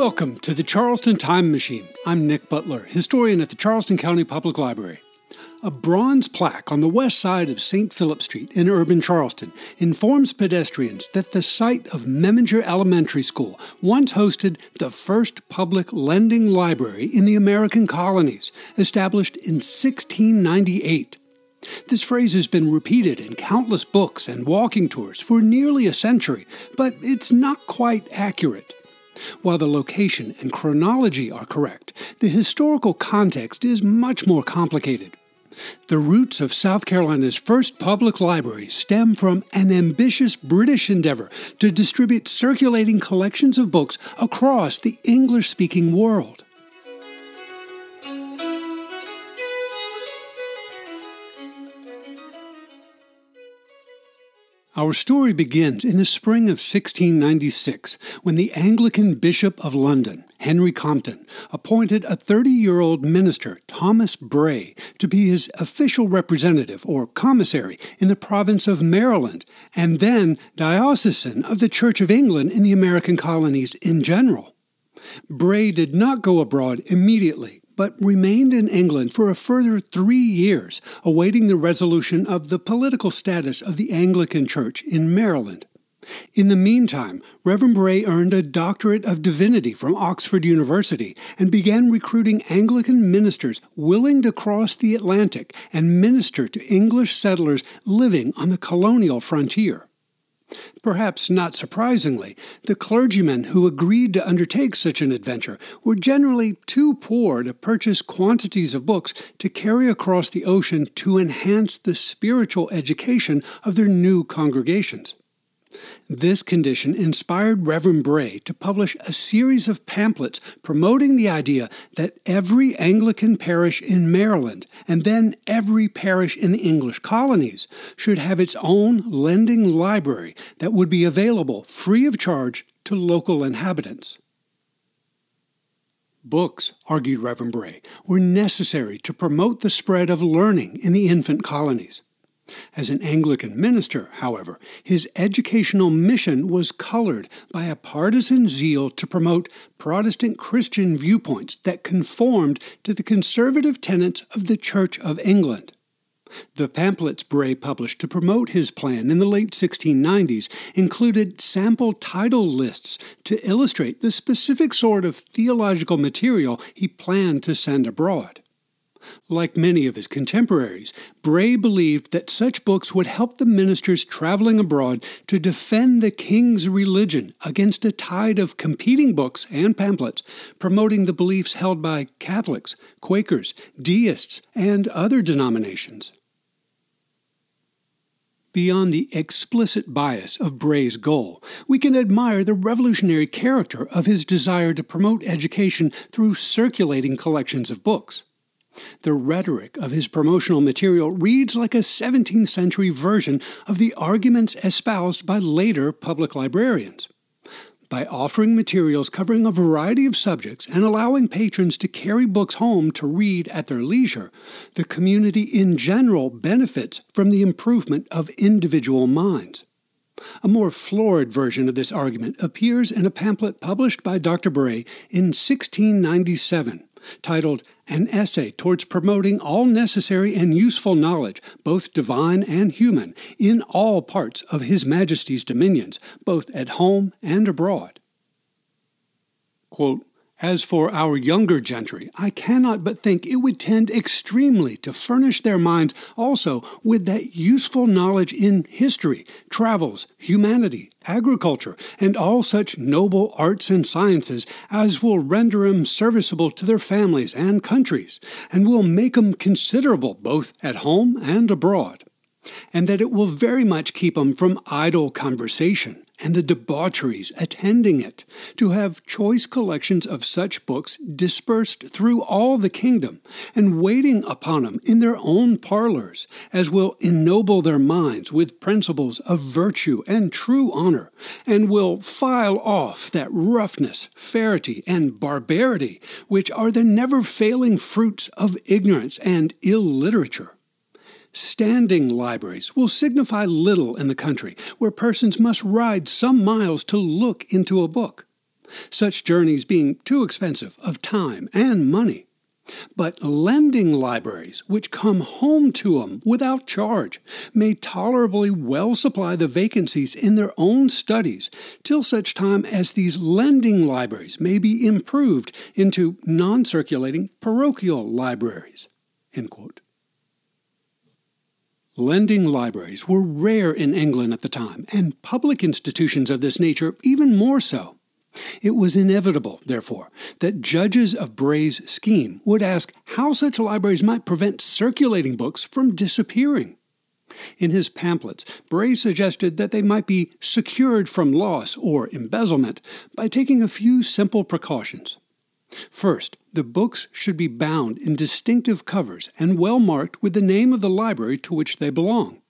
Welcome to the Charleston Time Machine. I'm Nick Butler, historian at the Charleston County Public Library. A bronze plaque on the west side of St. Philip Street in urban Charleston informs pedestrians that the site of Memminger Elementary School once hosted the first public lending library in the American colonies, established in 1698. This phrase has been repeated in countless books and walking tours for nearly a century, but it's not quite accurate. While the location and chronology are correct, the historical context is much more complicated. The roots of South Carolina's first public library stem from an ambitious British endeavor to distribute circulating collections of books across the English speaking world. Our story begins in the spring of 1696 when the Anglican Bishop of London, Henry Compton, appointed a 30 year old minister, Thomas Bray, to be his official representative or commissary in the province of Maryland and then diocesan of the Church of England in the American colonies in general. Bray did not go abroad immediately but remained in England for a further three years, awaiting the resolution of the political status of the Anglican Church in Maryland. In the meantime, Reverend Bray earned a doctorate of divinity from Oxford University and began recruiting Anglican ministers willing to cross the Atlantic and minister to English settlers living on the colonial frontier. Perhaps not surprisingly, the clergymen who agreed to undertake such an adventure were generally too poor to purchase quantities of books to carry across the ocean to enhance the spiritual education of their new congregations. This condition inspired Reverend Bray to publish a series of pamphlets promoting the idea that every Anglican parish in Maryland, and then every parish in the English colonies, should have its own lending library that would be available free of charge to local inhabitants. Books, argued Reverend Bray, were necessary to promote the spread of learning in the infant colonies. As an Anglican minister, however, his educational mission was colored by a partisan zeal to promote Protestant Christian viewpoints that conformed to the conservative tenets of the Church of England. The pamphlets Bray published to promote his plan in the late 1690s included sample title lists to illustrate the specific sort of theological material he planned to send abroad. Like many of his contemporaries, Bray believed that such books would help the ministers traveling abroad to defend the king's religion against a tide of competing books and pamphlets promoting the beliefs held by Catholics, Quakers, deists, and other denominations. Beyond the explicit bias of Bray's goal, we can admire the revolutionary character of his desire to promote education through circulating collections of books. The rhetoric of his promotional material reads like a 17th century version of the arguments espoused by later public librarians. By offering materials covering a variety of subjects and allowing patrons to carry books home to read at their leisure, the community in general benefits from the improvement of individual minds. A more florid version of this argument appears in a pamphlet published by Dr. Bray in 1697 titled An Essay Towards Promoting All Necessary and Useful Knowledge, both divine and human, in all parts of His Majesty's dominions, both at home and abroad. Quote, as for our younger gentry, I cannot but think it would tend extremely to furnish their minds also with that useful knowledge in history, travels, humanity, agriculture, and all such noble arts and sciences as will render 'em serviceable to their families and countries, and will make 'em considerable both at home and abroad, and that it will very much keep 'em from idle conversation and the debaucheries attending it, to have choice collections of such books dispersed through all the kingdom, and waiting upon them in their own parlors, as will ennoble their minds with principles of virtue and true honor, and will file off that roughness, ferity, and barbarity which are the never failing fruits of ignorance and illiterature. Standing libraries will signify little in the country, where persons must ride some miles to look into a book. such journeys being too expensive of time and money. But lending libraries, which come home to them without charge, may tolerably well supply the vacancies in their own studies till such time as these lending libraries may be improved into non circulating parochial libraries. Lending libraries were rare in England at the time, and public institutions of this nature even more so. It was inevitable, therefore, that judges of Bray's scheme would ask how such libraries might prevent circulating books from disappearing. In his pamphlets, Bray suggested that they might be secured from loss or embezzlement by taking a few simple precautions. First, the books should be bound in distinctive covers and well marked with the name of the library to which they belong.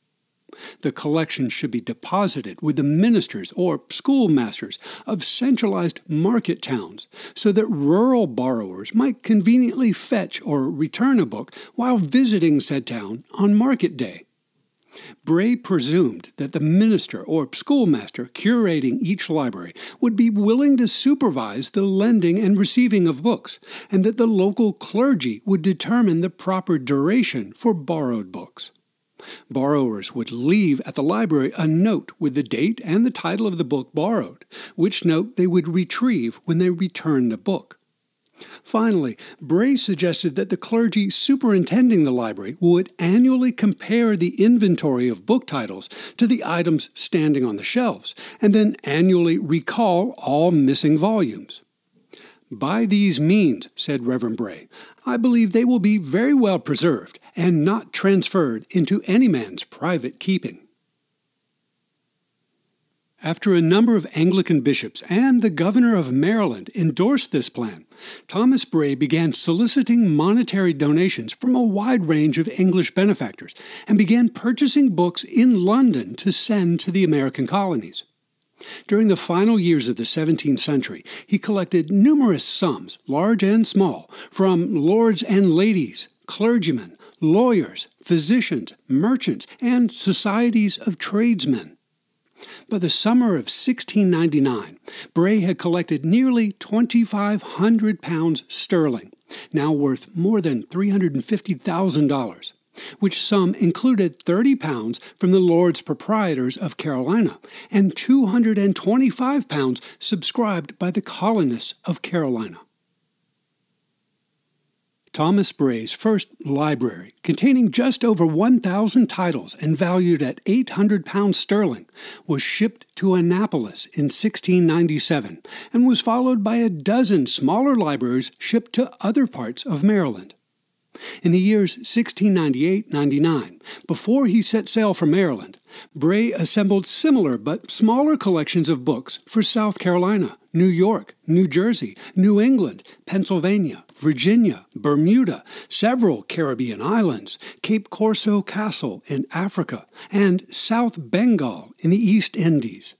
The collection should be deposited with the ministers or schoolmasters of centralized market towns so that rural borrowers might conveniently fetch or return a book while visiting said town on market day. Bray presumed that the minister or schoolmaster curating each library would be willing to supervise the lending and receiving of books, and that the local clergy would determine the proper duration for borrowed books. Borrowers would leave at the library a note with the date and the title of the book borrowed, which note they would retrieve when they returned the book. Finally, Bray suggested that the clergy superintending the library would annually compare the inventory of book titles to the items standing on the shelves, and then annually recall all missing volumes. By these means, said Reverend Bray, I believe they will be very well preserved and not transferred into any man's private keeping. After a number of Anglican bishops and the governor of Maryland endorsed this plan, Thomas Bray began soliciting monetary donations from a wide range of English benefactors and began purchasing books in London to send to the American colonies. During the final years of the 17th century, he collected numerous sums, large and small, from lords and ladies, clergymen, lawyers, physicians, merchants, and societies of tradesmen. By the summer of 1699, Bray had collected nearly 2,500 pounds sterling, now worth more than $350,000 which sum included 30 pounds from the Lords Proprietors of Carolina and 225 pounds subscribed by the colonists of Carolina. Thomas Bray's first library, containing just over 1,000 titles and valued at 800 pounds sterling, was shipped to Annapolis in 1697 and was followed by a dozen smaller libraries shipped to other parts of Maryland. In the years 1698 99, before he set sail for Maryland, Bray assembled similar but smaller collections of books for South Carolina, New York, New Jersey, New England, Pennsylvania, Virginia, Bermuda, several Caribbean islands, Cape Corso Castle in Africa, and South Bengal in the East Indies.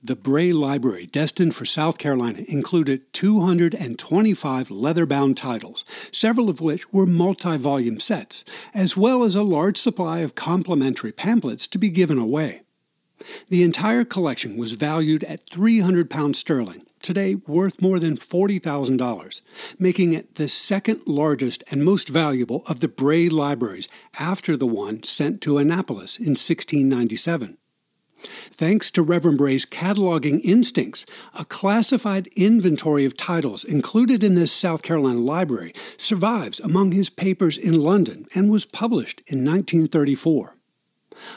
The Bray Library, destined for South Carolina, included 225 leather bound titles, several of which were multi volume sets, as well as a large supply of complimentary pamphlets to be given away. The entire collection was valued at 300 pounds sterling, today worth more than $40,000, making it the second largest and most valuable of the Bray libraries after the one sent to Annapolis in 1697. Thanks to Reverend Bray's cataloging instincts, a classified inventory of titles included in this South Carolina library survives among his papers in London and was published in 1934.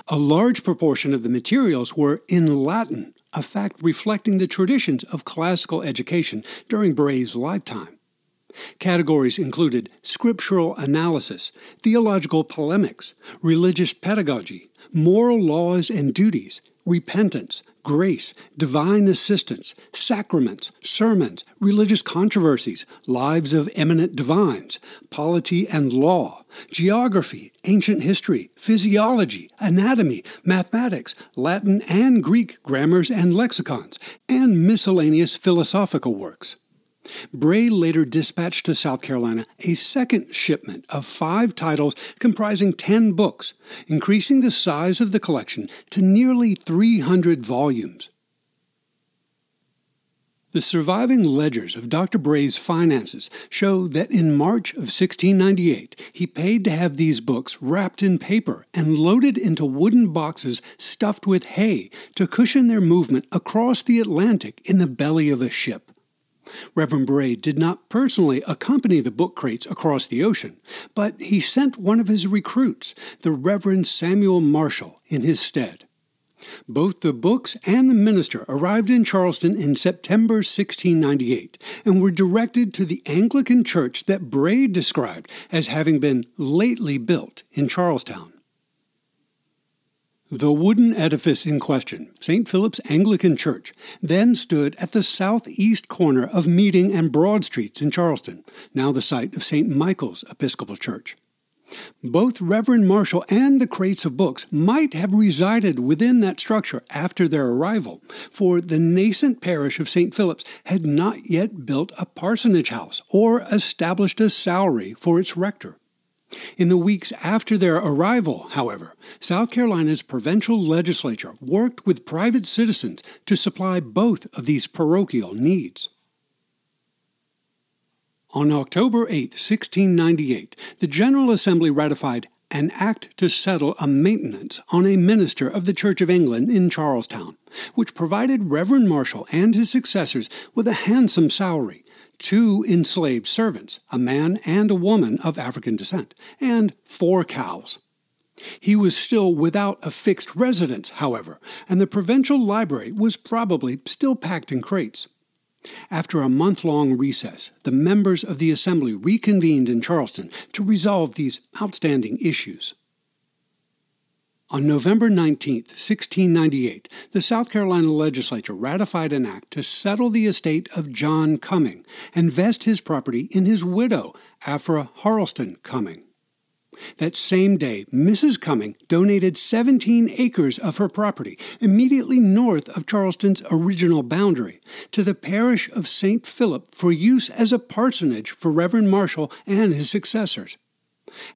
A large proportion of the materials were in Latin, a fact reflecting the traditions of classical education during Bray's lifetime. Categories included scriptural analysis, theological polemics, religious pedagogy, moral laws and duties, repentance, grace, divine assistance, sacraments, sermons, religious controversies, lives of eminent divines, polity and law, geography, ancient history, physiology, anatomy, mathematics, Latin and Greek grammars and lexicons, and miscellaneous philosophical works. Bray later dispatched to South Carolina a second shipment of five titles comprising 10 books, increasing the size of the collection to nearly 300 volumes. The surviving ledgers of Dr. Bray's finances show that in March of 1698 he paid to have these books wrapped in paper and loaded into wooden boxes stuffed with hay to cushion their movement across the Atlantic in the belly of a ship. Reverend Bray did not personally accompany the book crates across the ocean, but he sent one of his recruits, the Reverend Samuel Marshall, in his stead. Both the books and the minister arrived in Charleston in September 1698 and were directed to the Anglican church that Bray described as having been lately built in Charlestown. The wooden edifice in question, St. Philip's Anglican Church, then stood at the southeast corner of Meeting and Broad Streets in Charleston, now the site of St. Michael's Episcopal Church. Both Reverend Marshall and the crates of books might have resided within that structure after their arrival, for the nascent parish of St. Philip's had not yet built a parsonage house or established a salary for its rector. In the weeks after their arrival, however, South Carolina's provincial legislature worked with private citizens to supply both of these parochial needs. On October 8, 1698, the General Assembly ratified an act to settle a maintenance on a minister of the Church of England in Charlestown, which provided Reverend Marshall and his successors with a handsome salary, two enslaved servants, a man and a woman of African descent, and four cows. He was still without a fixed residence, however, and the provincial library was probably still packed in crates. After a month long recess, the members of the Assembly reconvened in Charleston to resolve these outstanding issues. On November 19, 1698, the South Carolina legislature ratified an act to settle the estate of John Coming and vest his property in his widow, Afra Harleston Coming. That same day, Mrs. Coming donated 17 acres of her property, immediately north of Charleston's original boundary, to the parish of St. Philip for use as a parsonage for Reverend Marshall and his successors.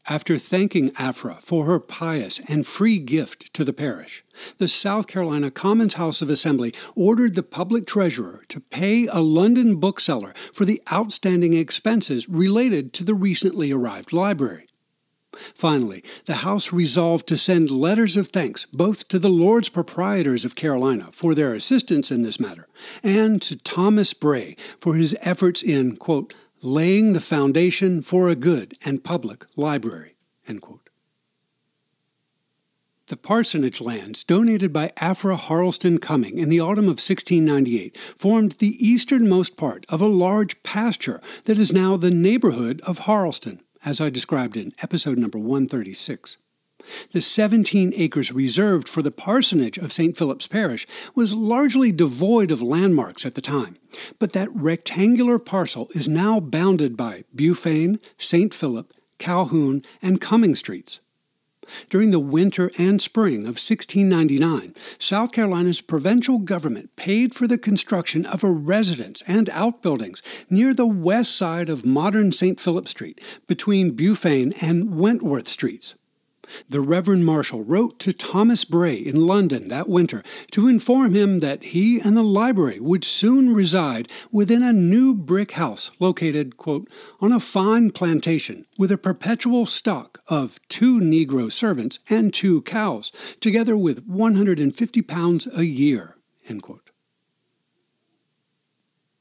After thanking Aphra for her pious and free gift to the parish, the South Carolina Commons House of Assembly ordered the public treasurer to pay a London bookseller for the outstanding expenses related to the recently arrived library. Finally, the House resolved to send letters of thanks both to the Lords Proprietors of Carolina for their assistance in this matter and to Thomas Bray for his efforts in, quote, laying the foundation for a good and public library. The parsonage lands donated by Aphra Harleston Coming in the autumn of 1698 formed the easternmost part of a large pasture that is now the neighborhood of Harleston as I described in episode number 136. The 17 acres reserved for the parsonage of St. Philip's Parish was largely devoid of landmarks at the time, but that rectangular parcel is now bounded by Beaufain, St. Philip, Calhoun, and Coming Streets. During the winter and spring of 1699, South Carolina's provincial government paid for the construction of a residence and outbuildings near the west side of modern St. Philip Street, between Beaufain and Wentworth Streets. The Reverend Marshall wrote to Thomas Bray in London that winter to inform him that he and the library would soon reside within a new brick house located, quote, on a fine plantation with a perpetual stock of two Negro servants and two cows, together with 150 pounds a year, end quote.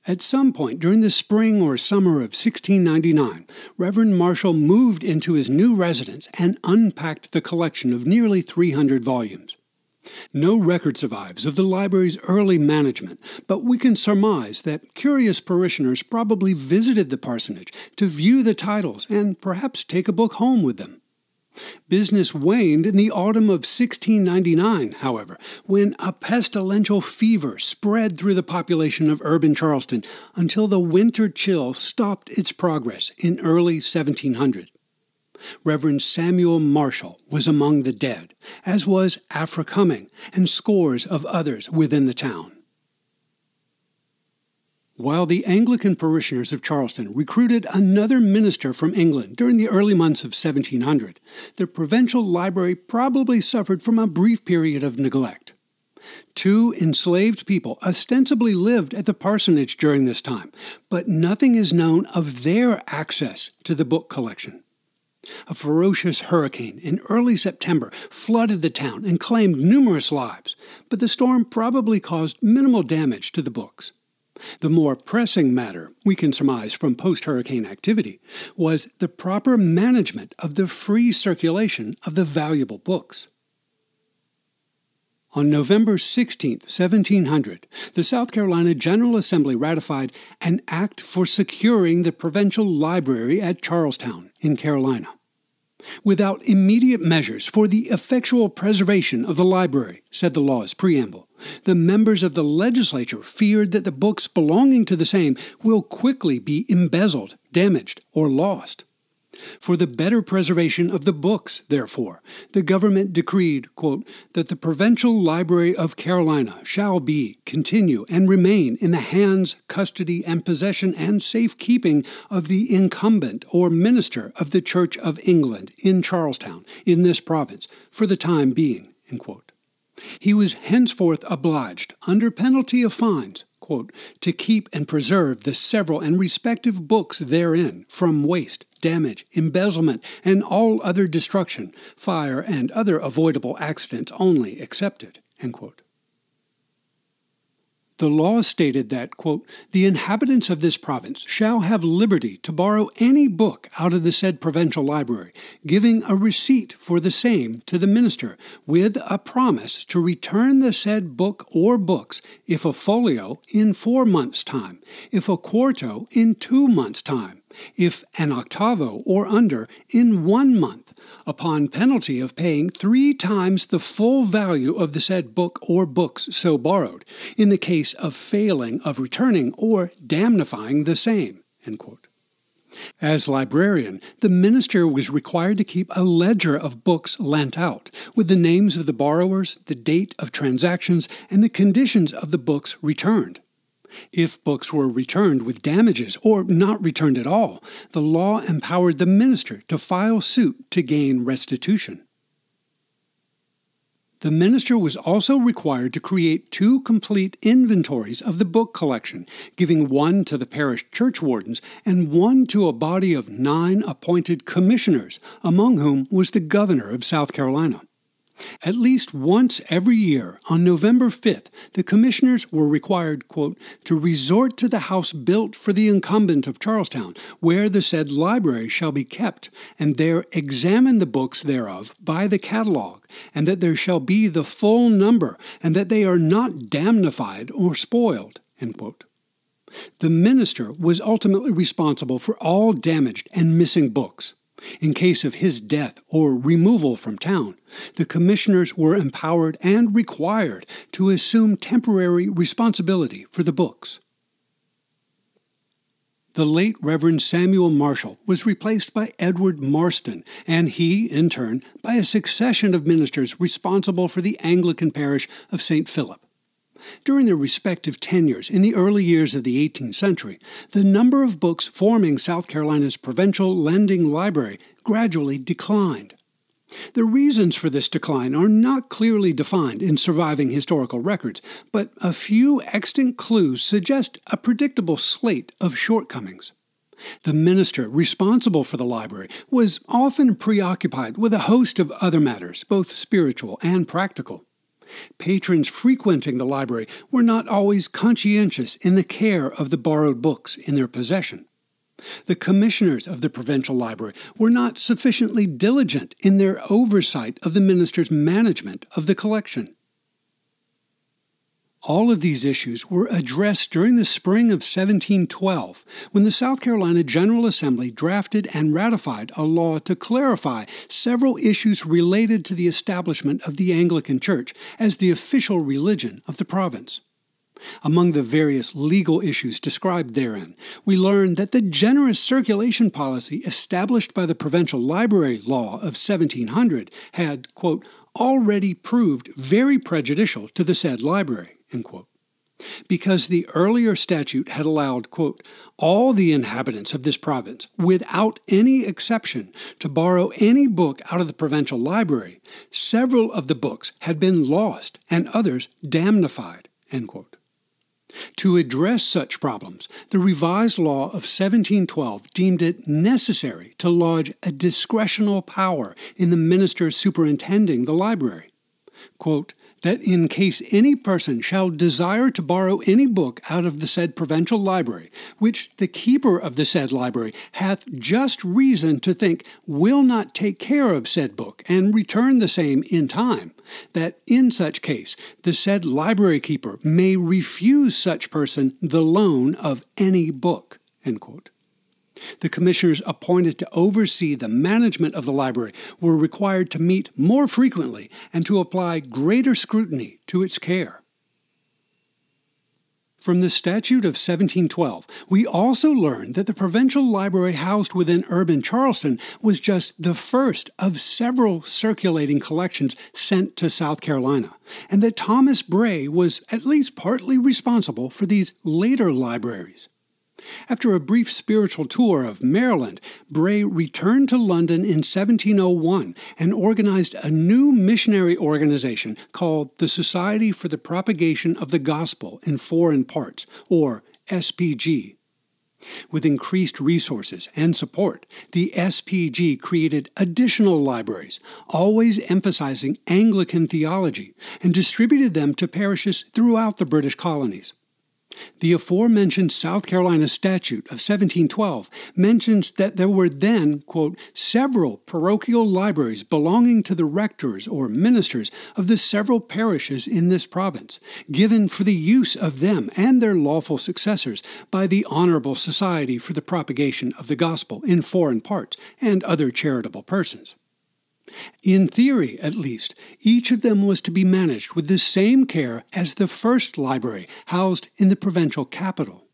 At some point during the spring or summer of 1699, Reverend Marshall moved into his new residence and unpacked the collection of nearly 300 volumes. No record survives of the library's early management, but we can surmise that curious parishioners probably visited the parsonage to view the titles and perhaps take a book home with them. Business waned in the autumn of 1699, however, when a pestilential fever spread through the population of urban Charleston until the winter chill stopped its progress in early 1700. Reverend Samuel Marshall was among the dead, as was Aphra Coming and scores of others within the town. While the Anglican parishioners of Charleston recruited another minister from England during the early months of 1700, the provincial library probably suffered from a brief period of neglect. Two enslaved people ostensibly lived at the parsonage during this time, but nothing is known of their access to the book collection. A ferocious hurricane in early September flooded the town and claimed numerous lives, but the storm probably caused minimal damage to the books. The more pressing matter, we can surmise from post hurricane activity, was the proper management of the free circulation of the valuable books. On November 16, 1700, the South Carolina General Assembly ratified an act for securing the provincial library at Charlestown, in Carolina. Without immediate measures for the effectual preservation of the library, said the law's preamble, the members of the legislature feared that the books belonging to the same will quickly be embezzled, damaged, or lost. For the better preservation of the books, therefore, the government decreed, quote, that the Provincial Library of Carolina shall be, continue, and remain in the hands, custody, and possession and safe keeping of the incumbent or minister of the Church of England in Charlestown, in this province, for the time being. He was henceforth obliged, under penalty of fines, quote, to keep and preserve the several and respective books therein from waste, damage, embezzlement, and all other destruction, fire, and other avoidable accidents only excepted. The law stated that, quote, the inhabitants of this province shall have liberty to borrow any book out of the said provincial library, giving a receipt for the same to the minister, with a promise to return the said book or books, if a folio, in four months' time, if a quarto, in two months' time, if an octavo or under, in one month, upon penalty of paying three times the full value of the said book or books so borrowed, in the case of failing of returning or damnifying the same. As librarian, the minister was required to keep a ledger of books lent out, with the names of the borrowers, the date of transactions, and the conditions of the books returned. If books were returned with damages or not returned at all, the law empowered the minister to file suit to gain restitution. The minister was also required to create two complete inventories of the book collection, giving one to the parish church wardens and one to a body of nine appointed commissioners, among whom was the governor of South Carolina. At least once every year, on November 5th, the commissioners were required, quote, to resort to the house built for the incumbent of Charlestown, where the said library shall be kept, and there examine the books thereof by the catalogue, and that there shall be the full number, and that they are not damnified or spoiled. The minister was ultimately responsible for all damaged and missing books. In case of his death or removal from town, the commissioners were empowered and required to assume temporary responsibility for the books. The late Reverend Samuel Marshall was replaced by Edward Marston, and he, in turn, by a succession of ministers responsible for the Anglican parish of St. Philip. During their respective tenures in the early years of the 18th century, the number of books forming South Carolina's provincial lending library gradually declined. The reasons for this decline are not clearly defined in surviving historical records, but a few extant clues suggest a predictable slate of shortcomings. The minister responsible for the library was often preoccupied with a host of other matters, both spiritual and practical. Patrons frequenting the library were not always conscientious in the care of the borrowed books in their possession. The commissioners of the provincial library were not sufficiently diligent in their oversight of the minister's management of the collection. All of these issues were addressed during the spring of 1712 when the South Carolina General Assembly drafted and ratified a law to clarify several issues related to the establishment of the Anglican Church as the official religion of the province. Among the various legal issues described therein, we learn that the generous circulation policy established by the Provincial Library Law of 1700 had, quote, already proved very prejudicial to the said library. Because the earlier statute had allowed, quote, all the inhabitants of this province, without any exception, to borrow any book out of the provincial library, several of the books had been lost and others damnified, end quote. To address such problems, the revised law of 1712 deemed it necessary to lodge a discretional power in the minister superintending the library. Quote, that in case any person shall desire to borrow any book out of the said provincial library, which the keeper of the said library hath just reason to think will not take care of said book, and return the same in time, that in such case the said library keeper may refuse such person the loan of any book. The commissioners appointed to oversee the management of the library were required to meet more frequently and to apply greater scrutiny to its care. From the Statute of 1712, we also learn that the provincial library housed within urban Charleston was just the first of several circulating collections sent to South Carolina, and that Thomas Bray was at least partly responsible for these later libraries. After a brief spiritual tour of Maryland, Bray returned to London in 1701 and organized a new missionary organization called the Society for the Propagation of the Gospel in Foreign Parts, or SPG. With increased resources and support, the SPG created additional libraries, always emphasizing Anglican theology, and distributed them to parishes throughout the British colonies. The aforementioned South Carolina statute of 1712 mentions that there were then, quote, several parochial libraries belonging to the rectors or ministers of the several parishes in this province, given for the use of them and their lawful successors by the Honorable Society for the Propagation of the Gospel in Foreign Parts and other charitable persons. In theory, at least, each of them was to be managed with the same care as the first library housed in the provincial capital.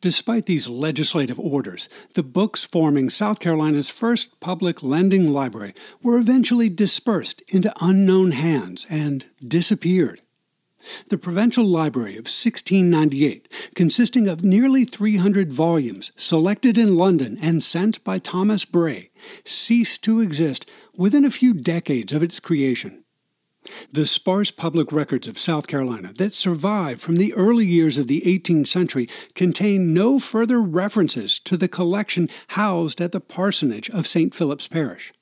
Despite these legislative orders, the books forming South Carolina's first public lending library were eventually dispersed into unknown hands and disappeared. The Provincial Library of 1698, consisting of nearly 300 volumes selected in London and sent by Thomas Bray, ceased to exist within a few decades of its creation. The sparse public records of South Carolina that survive from the early years of the 18th century contain no further references to the collection housed at the parsonage of St. Philip's Parish.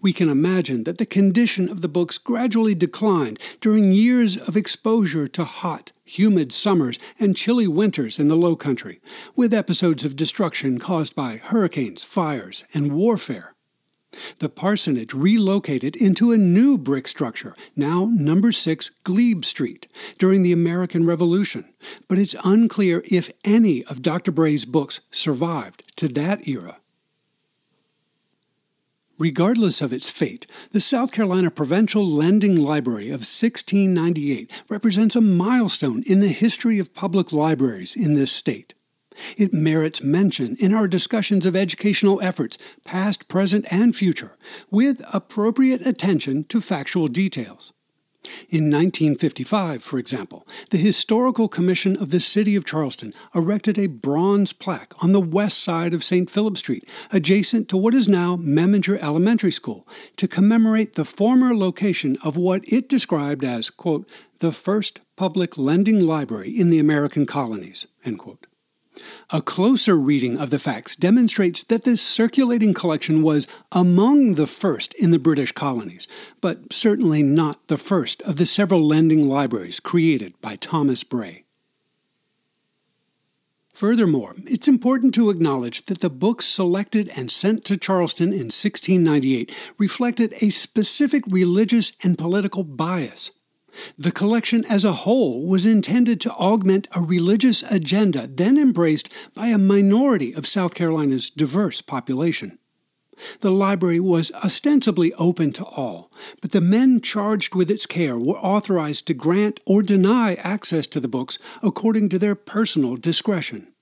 We can imagine that the condition of the books gradually declined during years of exposure to hot, humid summers and chilly winters in the low country, with episodes of destruction caused by hurricanes, fires, and warfare. The parsonage relocated into a new brick structure, now number 6 Glebe Street, during the American Revolution, but it's unclear if any of Dr. Bray's books survived to that era. Regardless of its fate, the South Carolina Provincial Lending Library of 1698 represents a milestone in the history of public libraries in this state. It merits mention in our discussions of educational efforts, past, present, and future, with appropriate attention to factual details. In 1955, for example, the Historical Commission of the City of Charleston erected a bronze plaque on the west side of St. Philip Street, adjacent to what is now Memminger Elementary School, to commemorate the former location of what it described as, quote, the first public lending library in the American colonies, end quote. A closer reading of the facts demonstrates that this circulating collection was among the first in the British colonies, but certainly not the first of the several lending libraries created by Thomas Bray. Furthermore, it's important to acknowledge that the books selected and sent to Charleston in 1698 reflected a specific religious and political bias. The collection as a whole was intended to augment a religious agenda then embraced by a minority of South Carolina's diverse population. The library was ostensibly open to all, but the men charged with its care were authorized to grant or deny access to the books according to their personal discretion.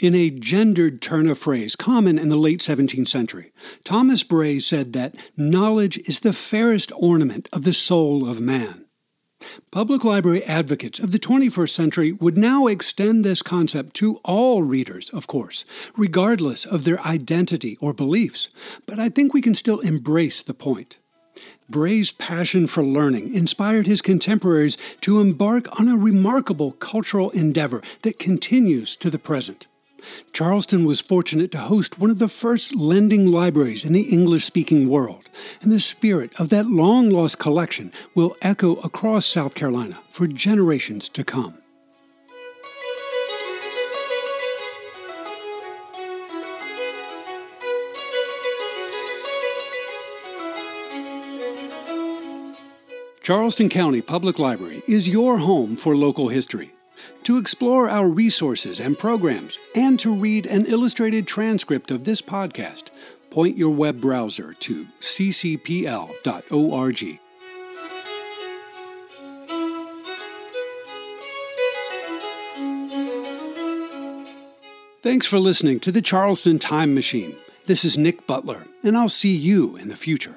In a gendered turn of phrase common in the late 17th century, Thomas Bray said that knowledge is the fairest ornament of the soul of man. Public library advocates of the 21st century would now extend this concept to all readers, of course, regardless of their identity or beliefs, but I think we can still embrace the point. Bray's passion for learning inspired his contemporaries to embark on a remarkable cultural endeavor that continues to the present. Charleston was fortunate to host one of the first lending libraries in the English speaking world, and the spirit of that long lost collection will echo across South Carolina for generations to come. Charleston County Public Library is your home for local history to explore our resources and programs, and to read an illustrated transcript of this podcast, point your web browser to ccpl.org. Thanks for listening to the Charleston Time Machine. This is Nick Butler, and I'll see you in the future.